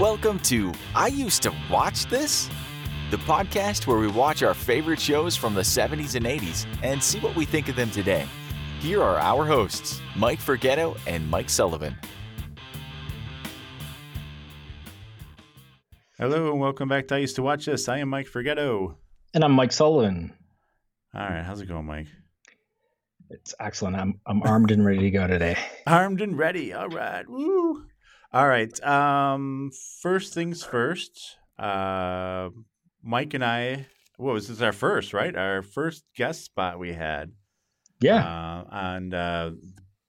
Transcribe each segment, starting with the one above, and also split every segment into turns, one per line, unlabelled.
Welcome to I Used to Watch This, the podcast where we watch our favorite shows from the 70s and 80s and see what we think of them today. Here are our hosts, Mike Forgetto and Mike Sullivan.
Hello and welcome back to I Used to Watch This. I am Mike Forgetto.
And I'm Mike Sullivan.
All right, how's it going, Mike?
It's excellent. I'm I'm armed and ready to go today.
Armed and ready. All right. Woo. All right. Um, first things first. Uh, Mike and I. What was this? Our first, right? Our first guest spot we had.
Yeah.
Uh, on uh,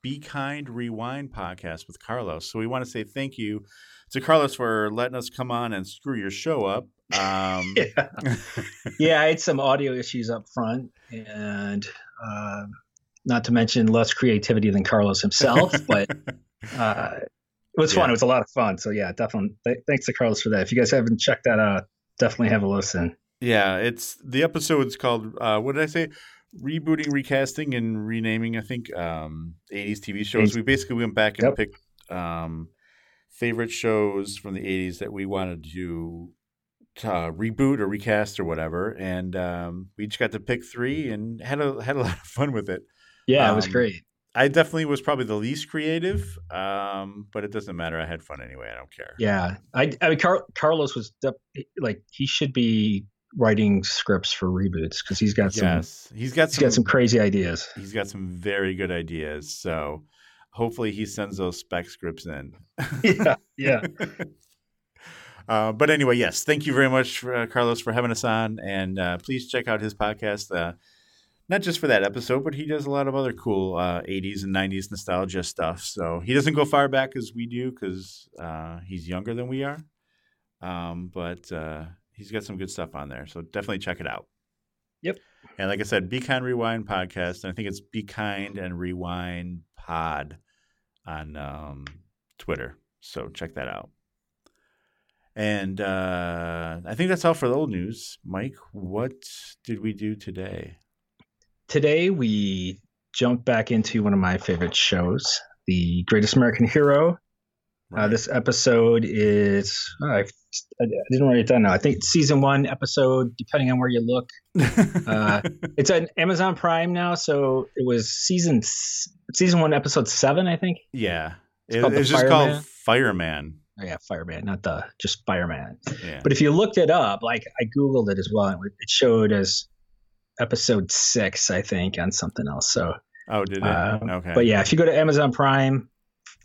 Be Kind Rewind podcast with Carlos. So we want to say thank you to Carlos for letting us come on and screw your show up. Um,
yeah. yeah, I had some audio issues up front, and uh, not to mention less creativity than Carlos himself, but uh, it was fun. It was a lot of fun. So yeah, definitely. Th- thanks to Carlos for that. If you guys haven't checked that out, definitely have a listen.
Yeah, it's the episode's called uh, what did I say? Rebooting, recasting, and renaming. I think um, '80s TV shows.
80s.
We basically went back and
Yep.
picked um, favorite shows from the '80s that we wanted to uh, reboot or recast or whatever, and um, we each got to pick three and had a had a lot of fun with it.
Yeah, it was
Um,
great.
I definitely was probably the least creative, um, but it doesn't matter. I had fun anyway. I don't care.
Yeah, I I mean Car- Carlos was def- like he should be writing scripts for reboots because he's got some
Yes, he's got
he's
some,
got some crazy ideas.
he's got some very good ideas. So hopefully he sends those spec scripts in.
yeah, yeah.
uh, but anyway, yes, thank you very much, for, uh, Carlos, for having us on, and uh, please check out his podcast. Not just for that episode, but he does a lot of other cool uh, 80s and 90s nostalgia stuff. So he doesn't go far back as we do because uh, he's younger than we are. Um, but uh, he's got some good stuff on there. So definitely check it out.
Yep.
And like I said, Be Kind Rewind podcast. And I think it's Be Kind and Rewind Pod on um, Twitter. So check that out. And uh, I think that's all for the old news. Mike, what did we do today?
Today we jump back into one of my favorite shows, The Greatest American Hero. Uh, this episode is oh, I, I didn't write it down now. I think season one episode, depending on where you look. uh, It's on Amazon Prime now, so it was season season one, episode seven, I think.
yeah,
It's
it,
called
it's just
Fireman?
called Fireman.
Oh, yeah, Fireman, not the just Fireman.
Yeah,
But if you looked it up, like I googled it as well, it showed as episode six, I think, on something else. So,
oh, did it?
um,
okay,
but yeah, if you go to Amazon Prime,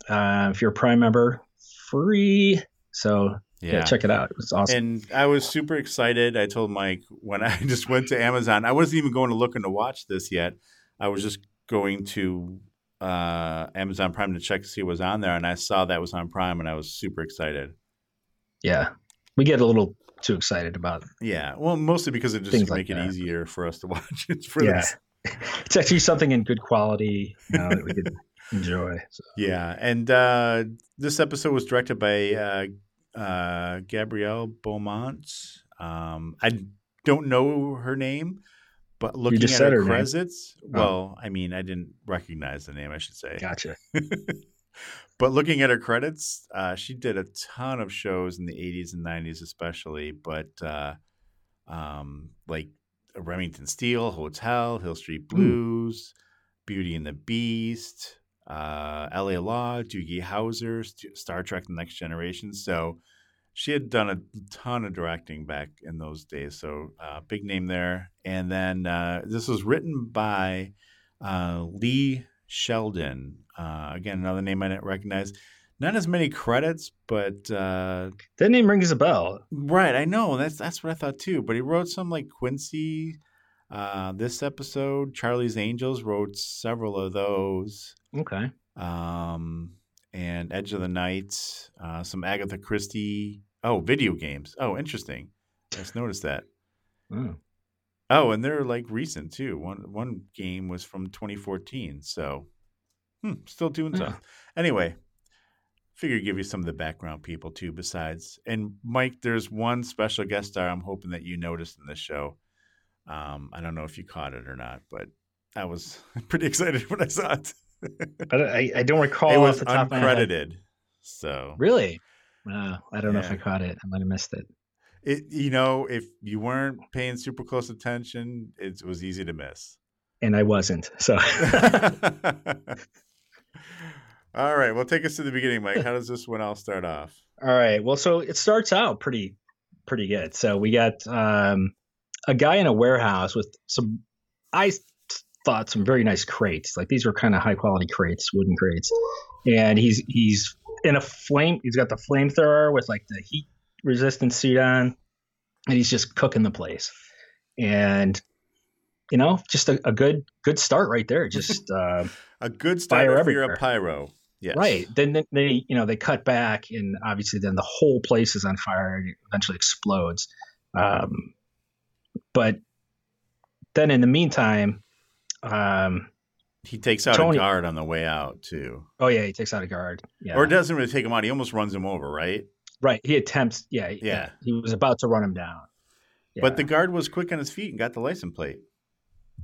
uh, if you're a Prime member, free. So yeah, check it out. It's awesome.
And I was super excited. I told Mike when I just went to Amazon, I wasn't even going to looking to watch this yet. I was just going to uh, Amazon Prime to check to see what was on there, and I saw that was on Prime, and I was super excited.
yeah, we get a little too excited about.
Yeah, well, mostly because it just to
like
make it
that.
easier for us to watch It's For
Yeah.
this.
It's actually something in good quality you know, that we could enjoy. So.
Yeah, and uh, this episode was directed by uh, uh, Gabrielle Beaumont. Um, I don't know her name, but looking at her,
her name.
credits, well, I mean, I didn't recognize the name, I should say.
Gotcha.
But looking at her credits, uh, she did a ton of shows in the 80s and 90s, especially, but uh, um, like Remington Steele, Hotel, Hill Street
Hmm.
Blues, Beauty and the Beast, uh, LA Law, Doogie Howser, St- Star Trek The Next Generation. So she had done a ton of directing back in those days. So uh, big name there. And then uh, this was written by uh, Lee Sheldon. Uh, again, another name I didn't recognize. Not as many credits, but uh,
That name rings a bell.
right, I know that's that's what I thought too. But he wrote some like Quincy. Uh, this episode, Charlie's Angels wrote several of those,
Okay.
um, and Edge of the Night, uh, some Agatha Christie. Oh, video games. Oh, interesting. I just noticed that.
Oh.
Oh, and they're like recent too. One one game was from 2014, so hmm, still doing
Yeah.
stuff. Anyway, figure give you some of the background people too. Besides, and Mike, there's one special guest star I'm hoping that you noticed in this show. Um, I don't know if you caught it or not, but I was pretty excited when I saw it.
I, I, don't recall
it was
off the top of my head.
uncredited, so
Really? Uh, I don't know if I caught it. I might have missed it.
It, you know, if you weren't paying super close attention, it was easy to miss.
And I wasn't. So,
all right. Well, take us to the beginning, Mike. How does this one all start off?
all right. Well, so it starts out pretty, pretty good. So we got um, a guy in a warehouse with some, I thought some very nice crates. Like these were kind of high quality crates, wooden crates. And he's he's in a flame. He's got the flamethrower with like the heat resistant suit on, and he's just cooking the place. And you know, just a, a good good start right there. Just uh,
a good start
fire
if you're
everywhere.
a pyro. Yes.
right. Then then they you know they cut back, and obviously then the whole place is on fire and it eventually explodes. Um, but then in the meantime, um,
He takes out
Tony-
a guard on the way out too,
oh yeah, he takes out a guard. Yeah.
or doesn't really take him out. He almost runs him over, right?
Right. He attempts. Yeah, yeah. He was about to run him down. Yeah.
But the guard was quick on his feet and got the license plate.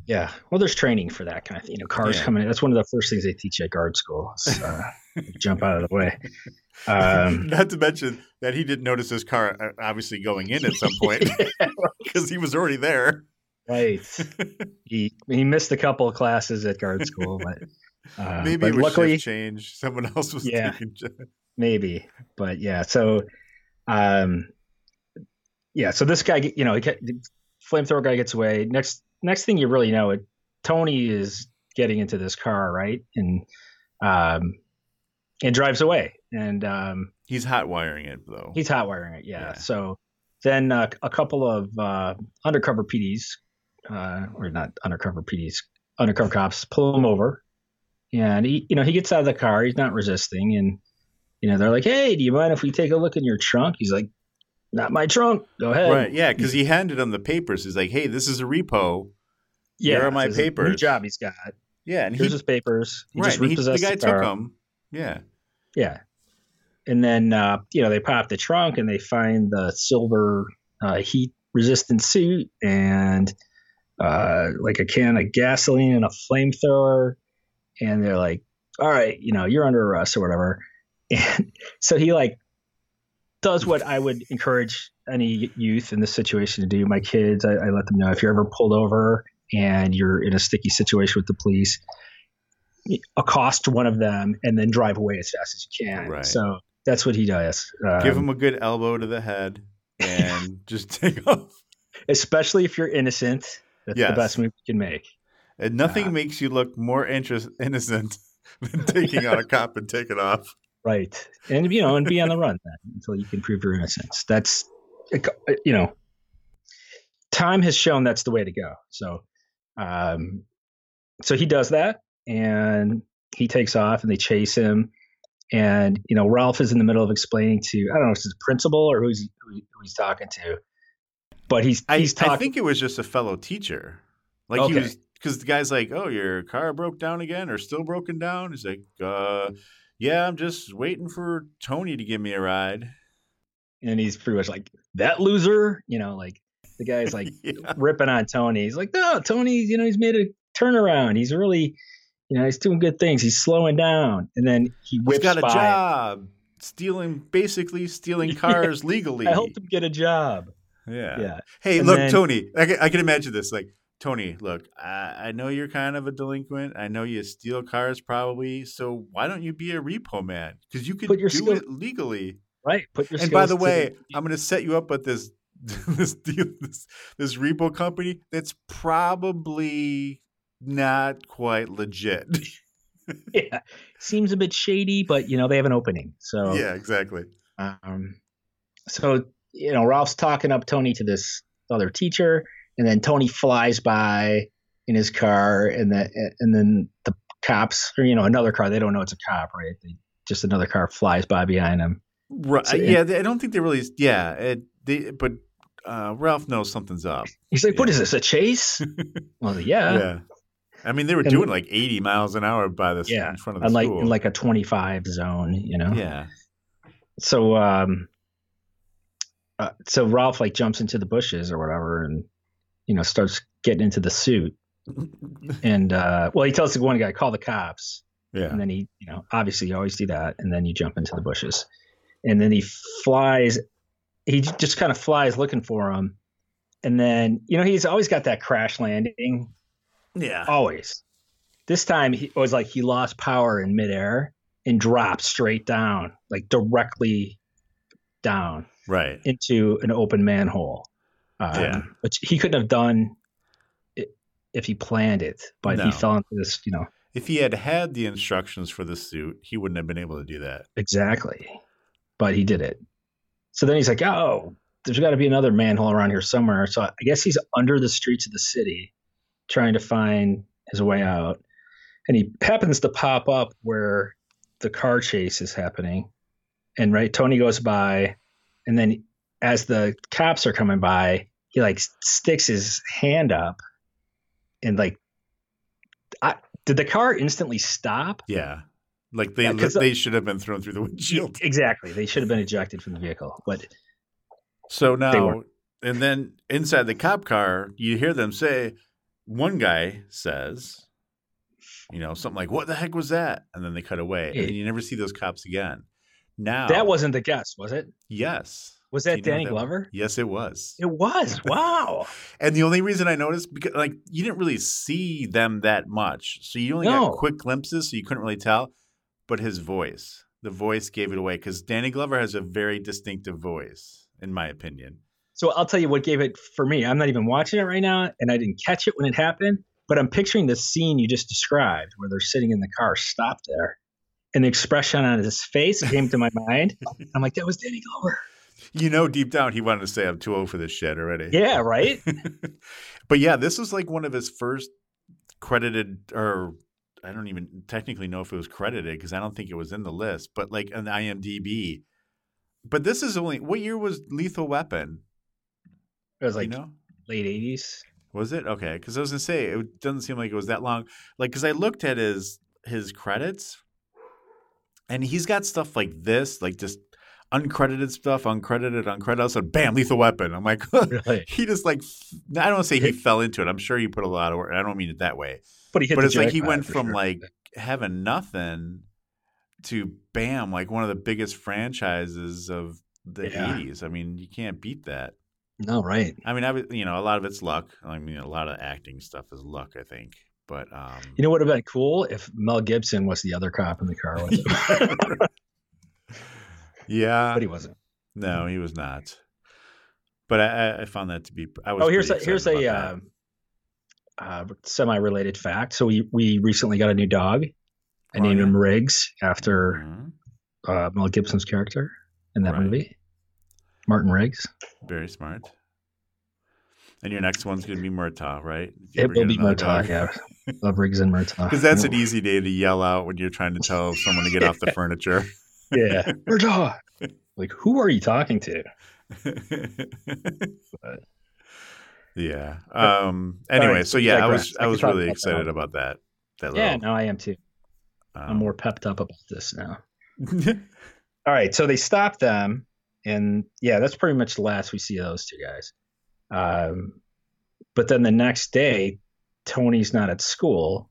Yeah. Well, there's training for that kind of thing. You know, cars
Yeah.
coming in. That's one of the first things they teach you at guard school. is, uh, jump out of the way. Um,
Not to mention that he didn't notice his car uh, obviously going in at some point because he was already there.
right. He he missed a couple of classes at guard school, but uh,
Maybe
but
it was
luckily
shift change. Someone else was
Yeah.
taking.
Maybe. But yeah. So, um, yeah. So this guy, you know, he get, flamethrower guy gets away. Next next thing you really know, it Tony is getting into this car, right, and um, and drives away, and um,
He's hot wiring it though.
He's hot wiring it, yeah.
Yeah.
So then uh, a couple of uh, undercover PDs, uh, or not undercover PDs, undercover cops pull him over, and he, you know, he gets out of the car. He's not resisting, and you know, they're like, "Hey, do you mind if we take a look in your trunk?" He's like, "Not my trunk. Go ahead."
Right, yeah, because he handed him the papers. He's like, "Hey, this is a repo."
Yeah.
Here are my
his New job he's got.
Yeah, and he,
Here's his papers. He
right,
just
and he- the guy
the
took them. Yeah,
Yeah. And then, uh, you know, they pop the trunk and they find the silver uh, heat resistant suit and uh, like a can of gasoline and a flamethrower. And they're like, all right, you know, you're under arrest or whatever. And so he like does what I would encourage any youth in this situation to do. My kids, I, I let them know if you're ever pulled over and you're in a sticky situation with the police, accost one of them and then drive away as fast as you can.
Right.
So that's what he does. Um,
give him a good elbow to the head and just take off.
especially if you're innocent. That's
Yes.
the best move you can make.
And nothing
Uh,
makes you look more interest, innocent than taking out a cop and taking off.
Right. And, you know, and be on the run then until you can prove your innocence. That's, you know, time has shown that's the way to go. So, um, so he does that and he takes off and they chase him. And, you know, Ralph is in the middle of explaining to, I don't know if it's his principal or who's, who, who he's talking to, but he's,
I,
he's talking.
I think it was just a fellow teacher. Like he was, because the guy's like, "Oh, your car broke down again, or still broken down?" He's like, uh, "Yeah, I'm just waiting for Tony to give me a ride."
and he's pretty much like that loser, you know, like the guy's like
Yeah.
ripping on Tony. He's like, no, Tony, you know, he's made a turnaround. He's really, you know, he's doing good things. He's slowing down. And then he
He's
whips
got a
by.
job stealing, basically stealing cars legally.
I helped him get a job.
Yeah.
Yeah.
Hey,
And
look,
then-
Tony. I can, I can imagine this. Like, Tony, look, I, I know you're kind of a delinquent. I know you steal cars probably. So why don't you be a repo man? Because you
could
do
skill-
it legally.
Right. Put your
And by the way, I'm going to set you up with this this deal, this this repo company that's probably not quite legit.
yeah. Seems a bit shady, but you know, they have an opening. So
yeah, exactly.
Um, so you know, Ralph's talking up Tony to this other teacher, and then Tony flies by in his car, and then and then the cops, or you know, another car. They don't know it's a cop, right? They, just another car flies by behind him.
Right.
So-
yeah, I don't think they really. Yeah, it, they, but uh, Ralph knows something's up.
He's like, "What
Yeah.
is this? A chase?" well, yeah,
yeah. I mean, they were
And-
doing like 80 miles an hour by this
Yeah,
in front of the
like
school.
like a twenty-five zone, you know.
yeah.
So um, uh, so Ralph like jumps into the bushes or whatever, and you know starts getting into the suit. And uh, well, he tells the one guy, "Call the cops."
yeah.
and then he you know obviously you always do that and then you jump into the bushes and then he flies. He just kind of flies looking for him, and then you know he's always got that crash landing.
Yeah.
Always. This time he it was like he lost power in midair and dropped straight down, like directly down
Right.
into an open manhole. Um,
Yeah.
Which he couldn't have done if he planned it, but
No.
he fell into this, you know,
If he had had the instructions for the suit, he wouldn't have been able to do that.
exactly. But he did it. So then he's like, oh, there's got to be another manhole around here somewhere. So I guess he's under the streets of the city trying to find his way out. And he happens to pop up where the car chase is happening. And right, Tony goes by. And then as the cops are coming by, he like sticks his hand up and like, I, did the car instantly stop?
Yeah. Like they
Yeah, 'cause the-
they should have been thrown through the windshield.
Exactly. They should have been ejected from the vehicle. But
So now, and then inside the cop car, you hear them say, one guy says, you know, something like, what the heck was that? And then they cut away. And you never see those cops again. Now,
that wasn't the guess, was it?
yes.
Was that Danny
that-
Glover?
Yes, it was.
It was. Wow.
And the only reason I noticed because like you didn't really see them that much, so you only
No.
got quick glimpses, so you couldn't really tell. But his voice, the voice gave it away because Danny Glover has a very distinctive voice, in my opinion.
So I'll tell you what gave it for me. I'm not even watching it right now, and I didn't catch it when it happened. But I'm picturing the scene you just described, where they're sitting in the car, stopped there, and the expression on his face came to my mind. I'm like, that was Danny Glover.
You know, deep down, he wanted to say, "I'm too old for this shit already."
Yeah, right.
but yeah, this was like one of his first credited, or I don't even technically know if it was credited because I don't think it was in the list, but like an IMDb. But this is only what year was Lethal Weapon?
It was like
you know,
late '80s.
was it okay? Because I was gonna say it doesn't seem like it was that long. Like, because I looked at his his credits, and he's got stuff like this, like just uncredited stuff, uncredited, uncredited. I said, "Bam, Lethal Weapon." I'm like,
Really?
he just like I don't say he fell into it. I'm sure he put a lot of work. I don't mean it that way,
But he hit
but it's like he went from
sure.
like having nothing to bam, like one of the biggest franchises of the
Yeah.
80s. I mean, you can't beat that.
no, right.
I mean, I you know, a lot of it's luck. I mean, a lot of acting stuff is luck, I think. But um,
You know what would have been cool if Mel Gibson was the other cop in the car with him,
yeah,
but he wasn't.
no, he was not. But I, I- found that to be. I was.
Oh, here's a here's a uh, uh, semi-related fact. So we we recently got a new dog. I
Oh,
named
yeah?
him Riggs after
Mhm.
uh, Mel Gibson's character in that
Right.
movie, Martin Riggs.
Very smart. And your next one's going to be Murtaugh, right?
It will be Murtaugh.
dog.
Yeah, love Riggs and Murtaugh.
Because that's an easy day to yell out when you're trying to tell someone to get off the furniture.
Yeah, Murtaugh. Like, who are you talking to?
yeah. Um. Anyway, so yeah, I was
I
was really excited about that. That
Yeah,
little,
no, I am too. I'm
um,
more pepped up about this now. All right, so they stop them, and yeah, that's pretty much the last we see of those two guys. Um, but then the next day, Tony's not at school,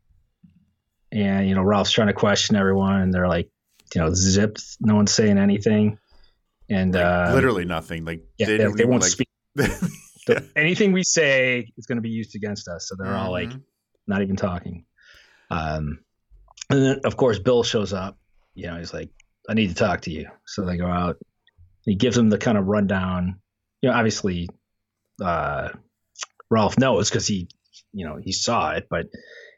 and you know Ralph's trying to question everyone, and they're like, you know, zip, no one's saying anything, and
like,
uh,
literally nothing. Like
yeah, they,
didn't
they won't
like,
speak.
yeah.
Anything we say is going to be used against us, so they're all like,
Mhm.
not even talking. Um, and then of course Bill shows up. You know, he's like, "I need to talk to you." So they go out. He gives them the kind of rundown. You know, obviously, uh, Ralph knows because he, you know, he saw it, but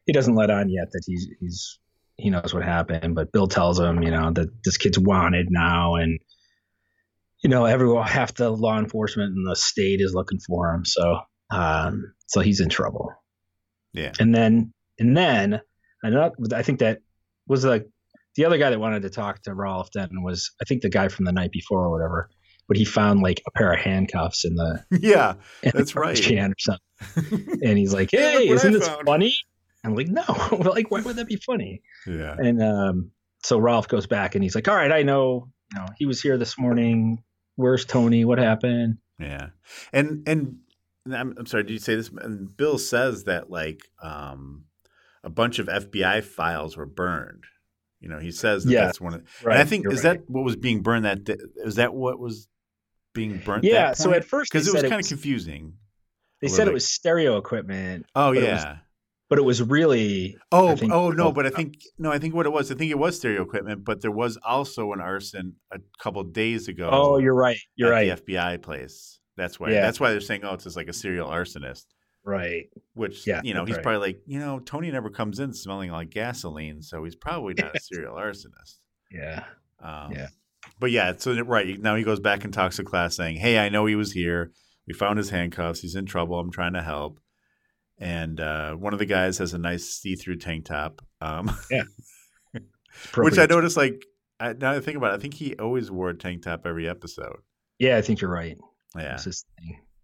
he doesn't let on yet that he's he's he knows what happened. But Bill tells him, you know, that this kid's wanted now, and you know, everyone, half the law enforcement in the state is looking for him. So, um, so he's in trouble.
yeah.
And then and then another I think that was like the other guy that wanted to talk to Ralph Denton was I think the guy from the night before or whatever. But he found like a pair of handcuffs in the
Yeah.
in the
That's
garbage
right.
can or something. And he's like,
Hey, look
Hey,
what
isn't
I
this
found."
funny? I'm like, No, like why would that be funny?
yeah.
And um so Ralph goes back and he's like, All right, I know, you know, he was here this morning. Where's Tony? What happened?
Yeah, and and I'm, I'm sorry. Did you say this? And Bill says that like um, a bunch of FBI files were burned You know, he says that
Yeah,
that's one of.
The, Right.
and I think is
right.
that what was being burned that day? Is that what was being burnt?
Yeah. So at first
because it was kind of confusing.
they said
little
it was stereo equipment,
Oh
but it was-
yeah.
But it was really
Oh,
think-
oh no, but I think no, I think what it was, I think it was stereo equipment, but there was also an arson a couple days ago.
Oh, you're right. You're
at
right.
The FBI place. That's why.
Yeah.
That's why they're saying, oh, it's just like a serial arsonist.
Right.
Which
Yeah,
you know, he's
right.
probably like, you know, Tony never comes in smelling like gasoline, so he's probably not a serial arsonist.
Yeah.
Um,
Yeah.
But yeah, so right now he goes back and talks to class saying, "Hey, I know he was here. We found his handcuffs. He's in trouble. I'm trying to help." And uh, one of the guys has a nice see-through tank top, um, which I noticed. Like I, now that I think about it, I think he always wore a tank top every episode.
Yeah, I think you're right.
Yeah.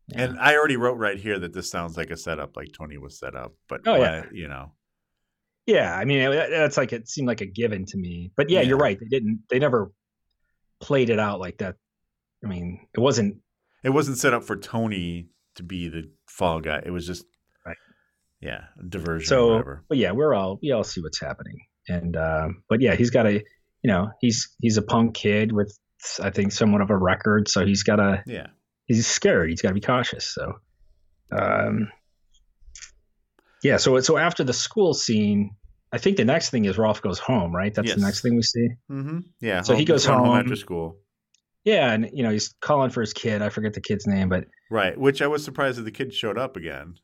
Yeah.
and I already wrote right here that this sounds like a setup, like Tony was set up. But
Oh, yeah.
why- you know,
Yeah, I mean that- that's like it seemed like a given to me. But yeah, you're right. They didn't. They never played it out like that. I mean, it wasn't.
it wasn't set up for Tony to be the fall guy. It was just. Yeah, a diversion
So,
whatever.
but yeah, we're all we all see what's happening. And um, but yeah, he's got a. You know, he's he's a punk kid with I think somewhat of a record, so he's got to
Yeah.
he's scared. He's got to be cautious. So, um, yeah. So so after the school scene, I think the next thing is Ralph goes home. Right. That's
Yes.
the next thing we see.
Mm-hmm. Yeah.
So he goes
going
home.
after school.
Yeah, and you know he's calling for his kid. I forget the kid's name, but
Right. Which I was surprised that the kid showed up again.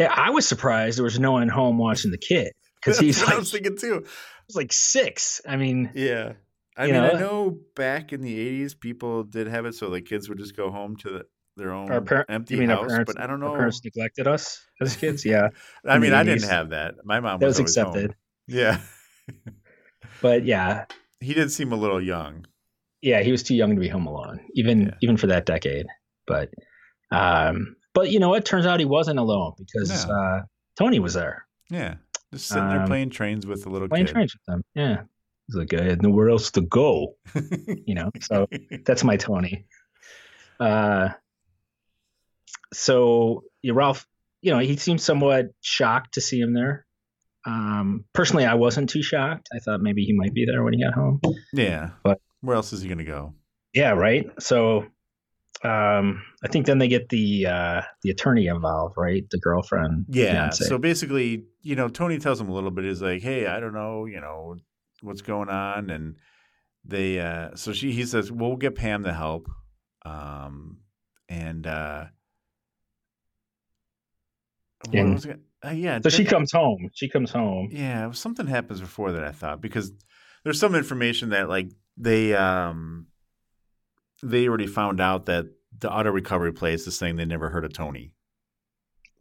Yeah, I was surprised there was no one home watching the kid because he's like
I was thinking too.
he's like six. I mean,
Yeah. I mean, I
know?
know back in the '80s, people did have it, so the kids would just go home to the, their own
Our par-
empty
you mean our
house.
parents-
but I don't
our
know.
parents neglected us as kids. Yeah,
I mean, I didn't have that. My mom
that
was,
was
always home.
accepted.
Yeah,
But yeah,
he did seem a little young.
yeah, he was too young to be home alone, even
Yeah.
even for that decade. But um, but you know what? Turns out he wasn't alone because
No.
uh, Tony was there
Yeah, just sitting there
Um,
playing trains with the little
playing
kid.
trains with them. Yeah, he's like, I had nowhere else to go. You know, so that's my Tony. Uh, so yeah, Ralph, you know, he seemed somewhat shocked to see him there. Um, personally, I wasn't too shocked. I thought maybe he might be there when he got home.
yeah,
But-
where else is he going to go?
Yeah, right. So, um, I think then they get the uh, the attorney involved, right? The girlfriend.
Yeah. So basically, you know, Tony tells him a little bit. He's like, "Hey, I don't know, you know, what's going on," and they. uh So she, he says, "Well, we'll get Pam to help," um, and uh
And-
was it? Uh, yeah.
so she comes home. She comes home.
Yeah, something happens before that. I thought because there's some information that like they um they already found out that the auto recovery place is saying they never heard of Tony.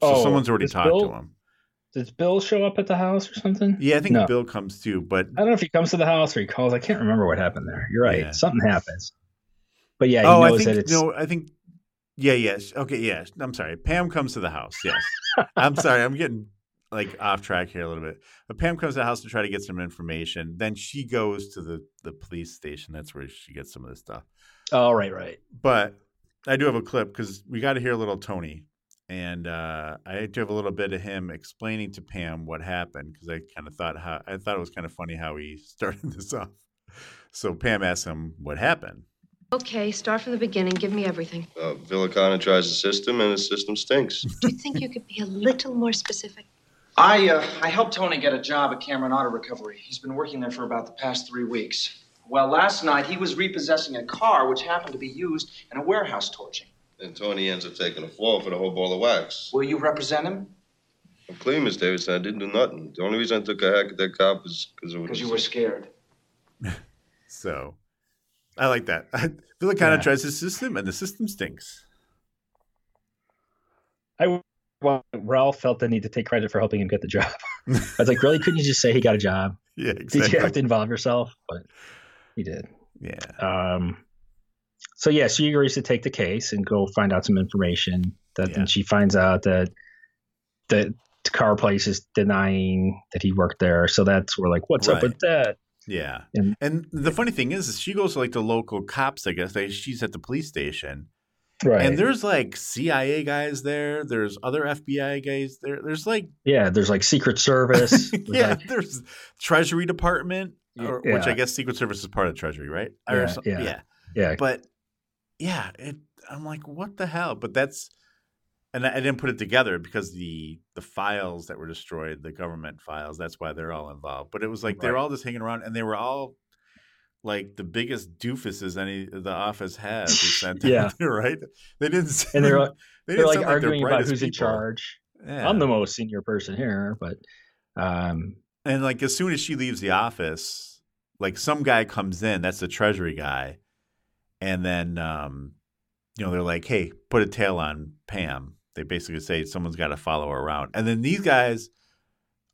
So
Oh,
someone's already talked
Bill-
to him.
Does Bill show up at the house or something?
Yeah, I think
No.
Bill comes too, but
I don't know if he comes to the house or he calls. I can't remember what happened there. You're right.
Yeah.
Something happens. But yeah, he
oh, I think
that it's
no, I think yeah, yes, okay, yes. I'm sorry. Pam comes to the house. Yes, I'm sorry. I'm getting like off track here a little bit. But Pam comes to the house to try to get some information. Then she goes to the the police station. That's where she gets some of this stuff.
Oh, right, right.
But I do have a clip because we got to hear a little Tony, and uh, I do have a little bit of him explaining to Pam what happened because I kind of thought how I thought it was kind of funny how he started this off. So Pam asks him what happened.
Okay, start from the beginning. Give me everything.
Uh, Villicana tries the system, and the system stinks.
Do you think you could be a little more specific?
I, uh, I helped Tony get a job at Cameron Auto Recovery. He's been working there for about the past three weeks. Well, last night he was repossessing a car which happened to be used in a warehouse torching.
and Tony ends up taking a fall for the whole ball of wax.
Will you represent him?
I'm clean, Miss Davidson. I didn't do nothing. The only reason I took a hack at that cop is because it was.
Because you were scared.
So I like that. Villicana
Yeah.
tries the system, and the system stinks.
I well, Ralph felt the need to take credit for helping him get the job. I was like, really? Couldn't you just say he got a job?
Yeah, exactly.
Did you have to involve yourself? But he did.
Yeah,
Um, so yeah, she agrees to take the case and go find out some information. That
Yeah.
then she finds out that the car place is denying that he worked there. So that's we're like, what's up with that?
yeah.
And-
And the funny thing is, is she goes to like the local cops. I guess they, she's at the police station,
Right.
And there's like CIA guys there. There's other FBI guys there. There's like
yeah, there's like Secret Service.
Yeah,
like-
there's Treasury Department, or, which I guess Secret Service is part of Treasury, right?
Yeah, yeah.
yeah.
yeah.
But yeah, it, I'm like, what the hell? But that's, and I, I didn't put it together because the the files that were destroyed, the government files, that's why they're all involved. But it was like
they're
all just hanging around, and they were all like the biggest doofuses any the office has. Sent
Yeah.
there, right? They didn't.
And they're like-
they
They're like arguing about
brightest
who's in charge.
Yeah.
I'm the most senior person here, but um,
And like as soon as she leaves the office, like some guy comes in, that's the treasury guy, and then um, you know, they're like, Hey, put a tail on Pam. They basically say someone's gotta follow her around. And then these guys,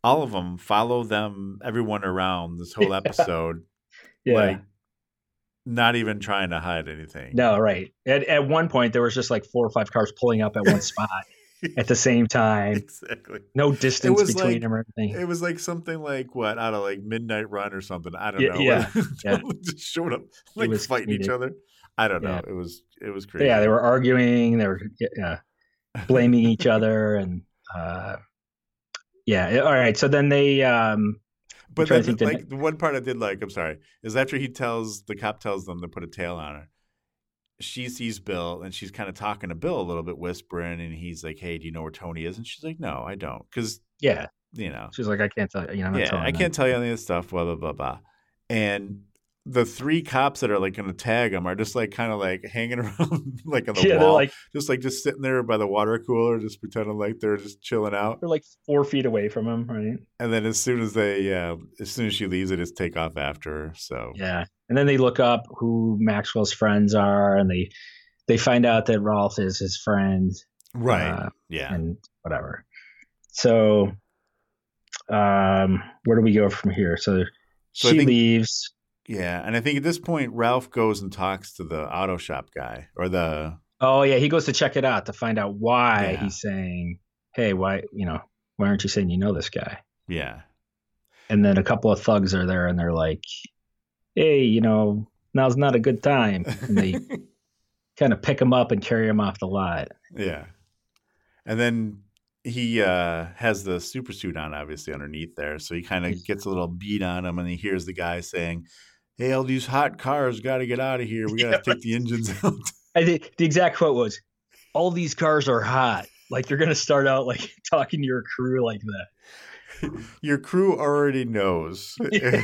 all of them follow them, everyone around this whole episode,
yeah.
like not even trying to hide anything.
No, right. At at one point there was just like four or five cars pulling up at one spot at the same time.
exactly.
No distance between
like-
them or anything.
It was like something like what I don't know, like Midnight Run or something. I don't
Yeah,
know.
yeah, yeah.
just showed up like fighting each other. I don't know.
Yeah.
It was it was crazy.
yeah, they were arguing. They were yeah, blaming each other, and uh, yeah. All right. So then they um,
But then,
to think the
like the one part I did like, I'm sorry, is after he tells the cop tells them to put a tail on her. She sees Bill and she's kind of talking to Bill a little bit, whispering, and he's like, "Hey, do you know where Tony is?" And she's like, "No, I don't," because
yeah.
you know,
She's like, I can't tell you. You know, I'm not
yeah, I can't tell you any of this stuff, blah blah blah blah. And the three cops that are like going to tag him are just like kind of like hanging around like on the
Yeah,
wall,
like
just like just sitting there by the water cooler, just pretending like they're just chilling out.
they're like four feet away from him, right?
And then as soon as they, yeah, as soon as she leaves, they just take off after her. So
Yeah. And then they look up who Maxwell's friends are, and they they find out that Ralph is his friend,
right,
uh,
yeah.
and whatever. So, um, where do we go from here? So,
So
she
think-
leaves.
Yeah, and I think at this point Ralph goes and talks to the auto shop guy or the
Oh yeah, he goes to check it out to find out why
Yeah.
he's saying, "Hey, why you know why aren't you saying you know this guy?"
yeah.
And then a couple of thugs are there, and they're like, "Hey, you know, now's not a good time." And they kind of pick him up and carry him off the lot.
yeah. And then he uh has the super suit on obviously underneath there, so he kind of gets a little beat on him and he hears the guy saying, "Hey, all these hot cars got to get out of here. We got to take the engines out."
I think the exact quote was, "All these cars are hot." Like you're gonna start out like talking to your crew like that.
Your crew already knows.
Yeah.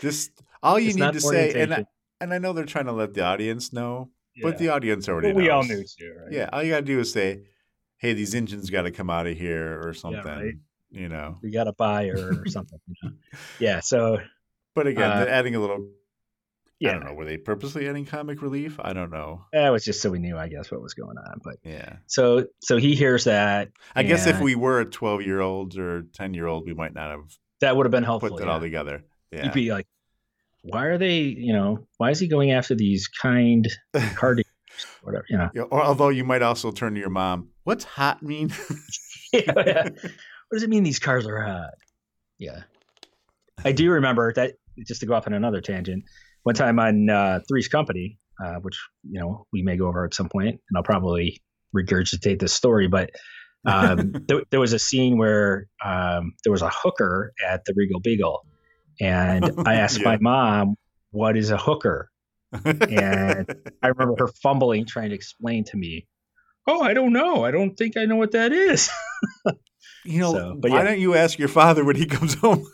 Just all you
It's
need to say and I, and I know they're trying to let the audience know,
Yeah.
but the audience already
But we all knew too, right?
Yeah, all you gotta do is say, "Hey, these engines got to come out of here" or something.
right.
You know.
we got to buyer or something. You know? Yeah. So
But again,
Uh,
they're adding a little.
Yeah.
I don't know. Were they purposely adding comic relief? I don't know.
that was just so we knew, I guess, what was going on. But
Yeah,
so so he hears that.
I guess if we were a twelve-year-old or ten-year-old, we might not have
that would have been helpful.
put that
yeah.
all together. Yeah,
He'd be like, "Why are they? You know, why is he going after these kind dealers? Whatever. You know."
Yeah, or, although you might also turn to your mom. What's hot mean?
yeah, yeah. What does it mean these cars are hot? Yeah. I do remember that just to go off on another tangent. One time on uh, Three's Company, uh, which you know we may go over at some point, and I'll probably regurgitate this story, but um, there, there was a scene where um, there was a hooker at the Regal Beagle, and I asked
Yeah.
my mom, "What is a hooker?" And I remember her fumbling, trying to explain to me. Oh, I don't know. I don't think I know what that is.
you know,
So, but
why
yeah.
don't you ask your father when he comes home?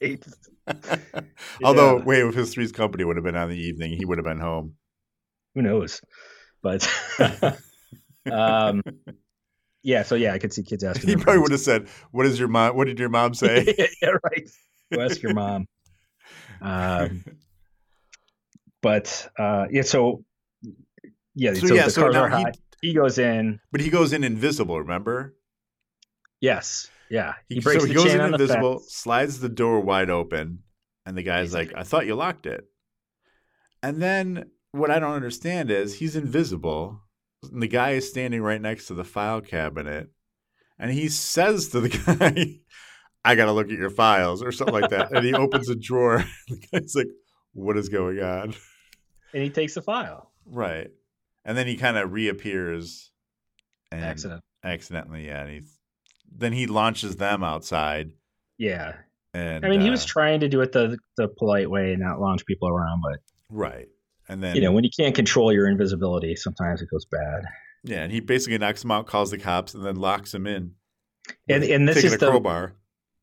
Right?
Although,
Yeah.
wait, if his three's company would have been on the evening, he would have been home.
who knows but um yeah so yeah i could see kids asking
He probably would have said, "What is your mom? What did your mom say?"
yeah right go ask your mom um but uh yeah so yeah so,
so yeah,
the
so now
are
he,
he goes in
but he goes in invisible. Remember?
yes yeah he,
He,
breaks
so
the
he goes in
the
invisible,
fence.
slides the door wide open, and the guy's
like,
"I thought you locked it." And then what I don't understand is he's invisible. And the guy is standing right next to the file cabinet, and he says to the guy, "I got to look at your files" or something like that. and he opens a drawer. the guy's like, "What is going on?"
and he takes the file
Right. And then he kind of reappears. And
Accident.
Accidentally, yeah. And he's, then he launches them outside.
Yeah.
And
I mean, he was
uh,
trying to do it the the polite way and not launch people around, but
right. And then
you know, when you can't control your invisibility, sometimes it goes bad.
yeah, and he basically knocks him out, calls the cops, and then locks him in.
And and this is the
crowbar.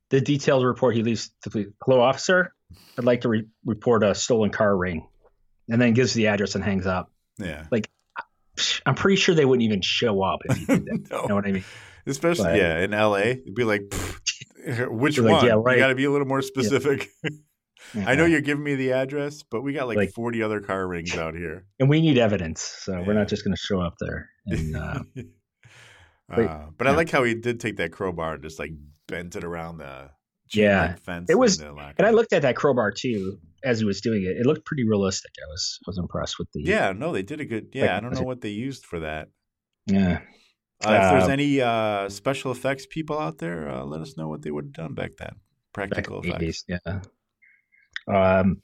the detailed report he leaves to the police. hello officer. I'd like to re- report a stolen car ring, and then gives the address and hangs up.
Yeah.
Psh, I'm pretty sure they wouldn't even show up if he did that.
no.
You know what I mean?
Especially
But-
yeah, in LA, it'd be like, which
You're like,
one?
yeah,
You got to be a little more specific. I know you're giving me the address, but we got like,
Like-
40 other car rings out here.
and we need evidence, so we're not just going to show up there. And uh,
Uh, but I
yeah.
like how he did take that crowbar and just like bent it around the
Yeah.
fence.
It was-
the
and I looked at that crowbar too as he was doing it. It looked pretty realistic. I was was impressed with the
Yeah, no, they did a good. Yeah,
Like,
I don't know
it-
what they used for that.
yeah.
Uh, if there's
Uh,
any uh, special effects people out there, uh, let us know what they would have done back then. Practical
the
effects.
80s. Yeah. Um.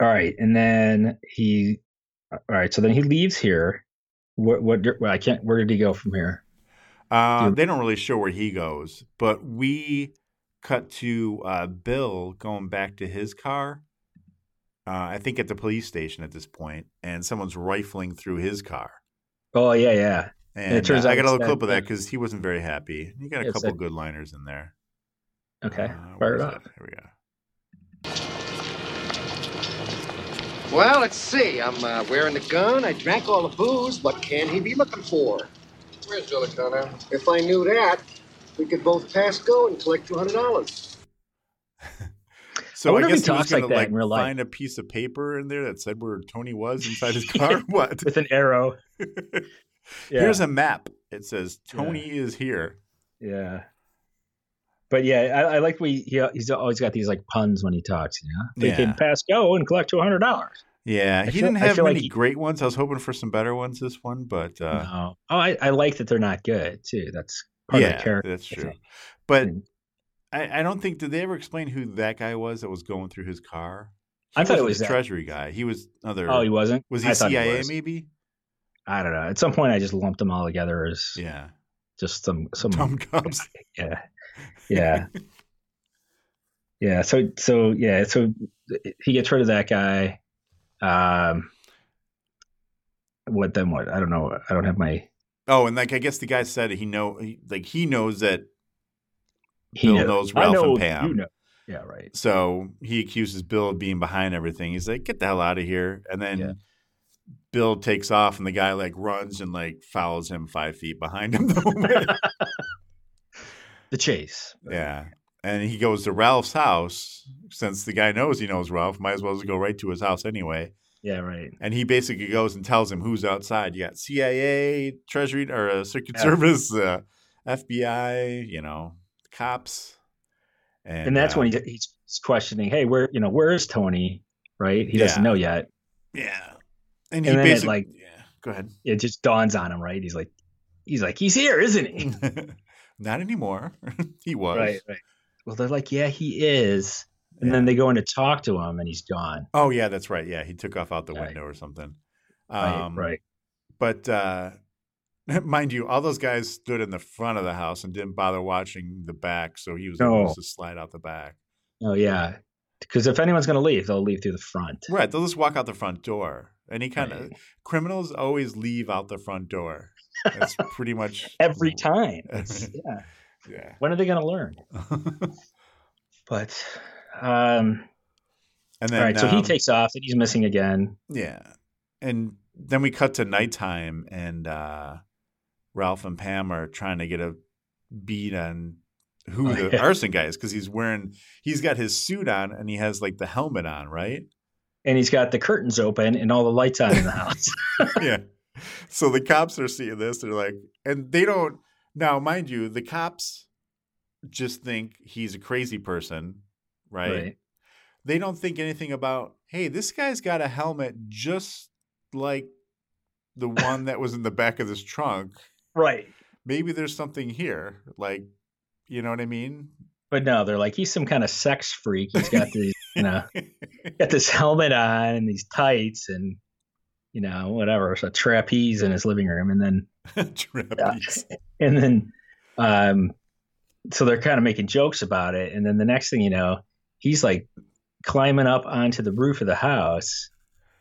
All right, and then he. All right, so then he leaves here. What? What? I can't. Where did he go from here?
Uh, they don't really show where he goes, but we cut to uh, Bill going back to his car. Uh, I think at the police station at this point, and someone's rifling through his car.
Oh yeah, yeah.
And,
it turns
uh, I got a little clip of that
that-
because he wasn't very happy. He got a couple
that-
good liners in there.
Okay,
Uh,
fire
where
it
is
up.
Here we go.
Well, let's see. I'm uh, wearing the gun. I drank all the booze. What can he be looking for? Where's Villicana? If I knew that, we could both pass go and collect two hundred dollars.
So I,
wonder if he
guess he was
talks like
gonna
that
like
in real life.
find a piece of paper in there that said where Tony was inside his car. what?
With an arrow. Yeah.
Here's a map. It says Tony is here.
Yeah. But yeah, I, I like we he, he's always got these like puns when he talks. You know, they
Yeah.
can pass go and collect two hundred dollars.
Yeah,
I
he
feel-
didn't have
feel like he-
great ones. I was hoping for some better ones this one, but uh,
no. Oh, I, I like that they're not good too. That's part of
yeah,
the character.
that's true. But
Mm.
I, I don't think did they ever explain who that guy was that was going through his car?
I thought it
wasn't the
that-
Treasury guy. He was other.
Oh, he wasn't.
was he
I
CIA
was.
maybe?
I don't know. At some point, I just lumped them all together as
Yeah,
just some some.
Tom Cubs.
Yeah, yeah, yeah. So so yeah. So he gets rid of that guy. Um, what then? What? I don't know. I don't have my.
Oh, and like I guess the guy said he know he, like he knows that
He
Bill
knows,
knows Ralph and Pam.
You know. Yeah. Right.
So he accuses Bill of being behind everything. He's like, "Get the hell out of here!" And then
Yeah.
Bill takes off, and the guy like runs and like follows him five feet behind him. the.
The chase.
yeah, and he goes to Ralph's house since the guy knows he knows Ralph. Might as well just go right to his house anyway.
Yeah. Right.
And he basically goes and tells him who's outside. You got CIA, Treasury, or uh, Secret
Yeah.
Service, uh, FBI. You know, cops. And,
And that's
uh,
when he, he's questioning, "Hey, where you know where is Tony?" Right? He doesn't know yet.
yeah, and he
And then it,
basically
like-
yeah. Go ahead.
It just dawns on him. Right? He's like, he's like, he's here, isn't he?
Not anymore. he was.
Right. Right. Well, they're like, yeah, he is. And then they go in to talk to him, and he's gone.
Oh yeah, that's right. Yeah, he took off out the
Right.
window or something.
Right.
Um,
right.
But uh, mind you, all those guys stood in the front of the house and didn't bother watching the back, so he was
No.
able to slide out the back.
Oh yeah. Because if anyone's going to leave, they'll leave through the front.
Right, they'll just walk out the front door. Any kind of criminals always leave out the front door. That's pretty much
Every time. Yeah.
Yeah.
When are they going to learn? But, um,
and then
all right. So he
um,
takes off, and he's missing again.
Yeah. And then we cut to nighttime and uh Ralph and Pam are trying to get a beat on who
Oh,
the
yeah.
arson guy is because he's wearing he's got his suit on and he has like the helmet on, right?
And he's got the curtains open and all the lights on in the house.
yeah. So the cops are seeing this, they're like and they don't now mind you, the cops just think he's a crazy person, right? They don't think anything about, hey, this guy's got a helmet just like the one that was in the back of this trunk.
Right.
maybe there's something here. Like, you know what I mean?
But no, they're like, he's some kind of sex freak. He's got these, you know, got this helmet on and these tights. And you know, whatever, so trapeze in his living room, and then
Trapeze.
and then um so they're kind of making jokes about it and then the next thing you know he's like climbing up onto the roof of the house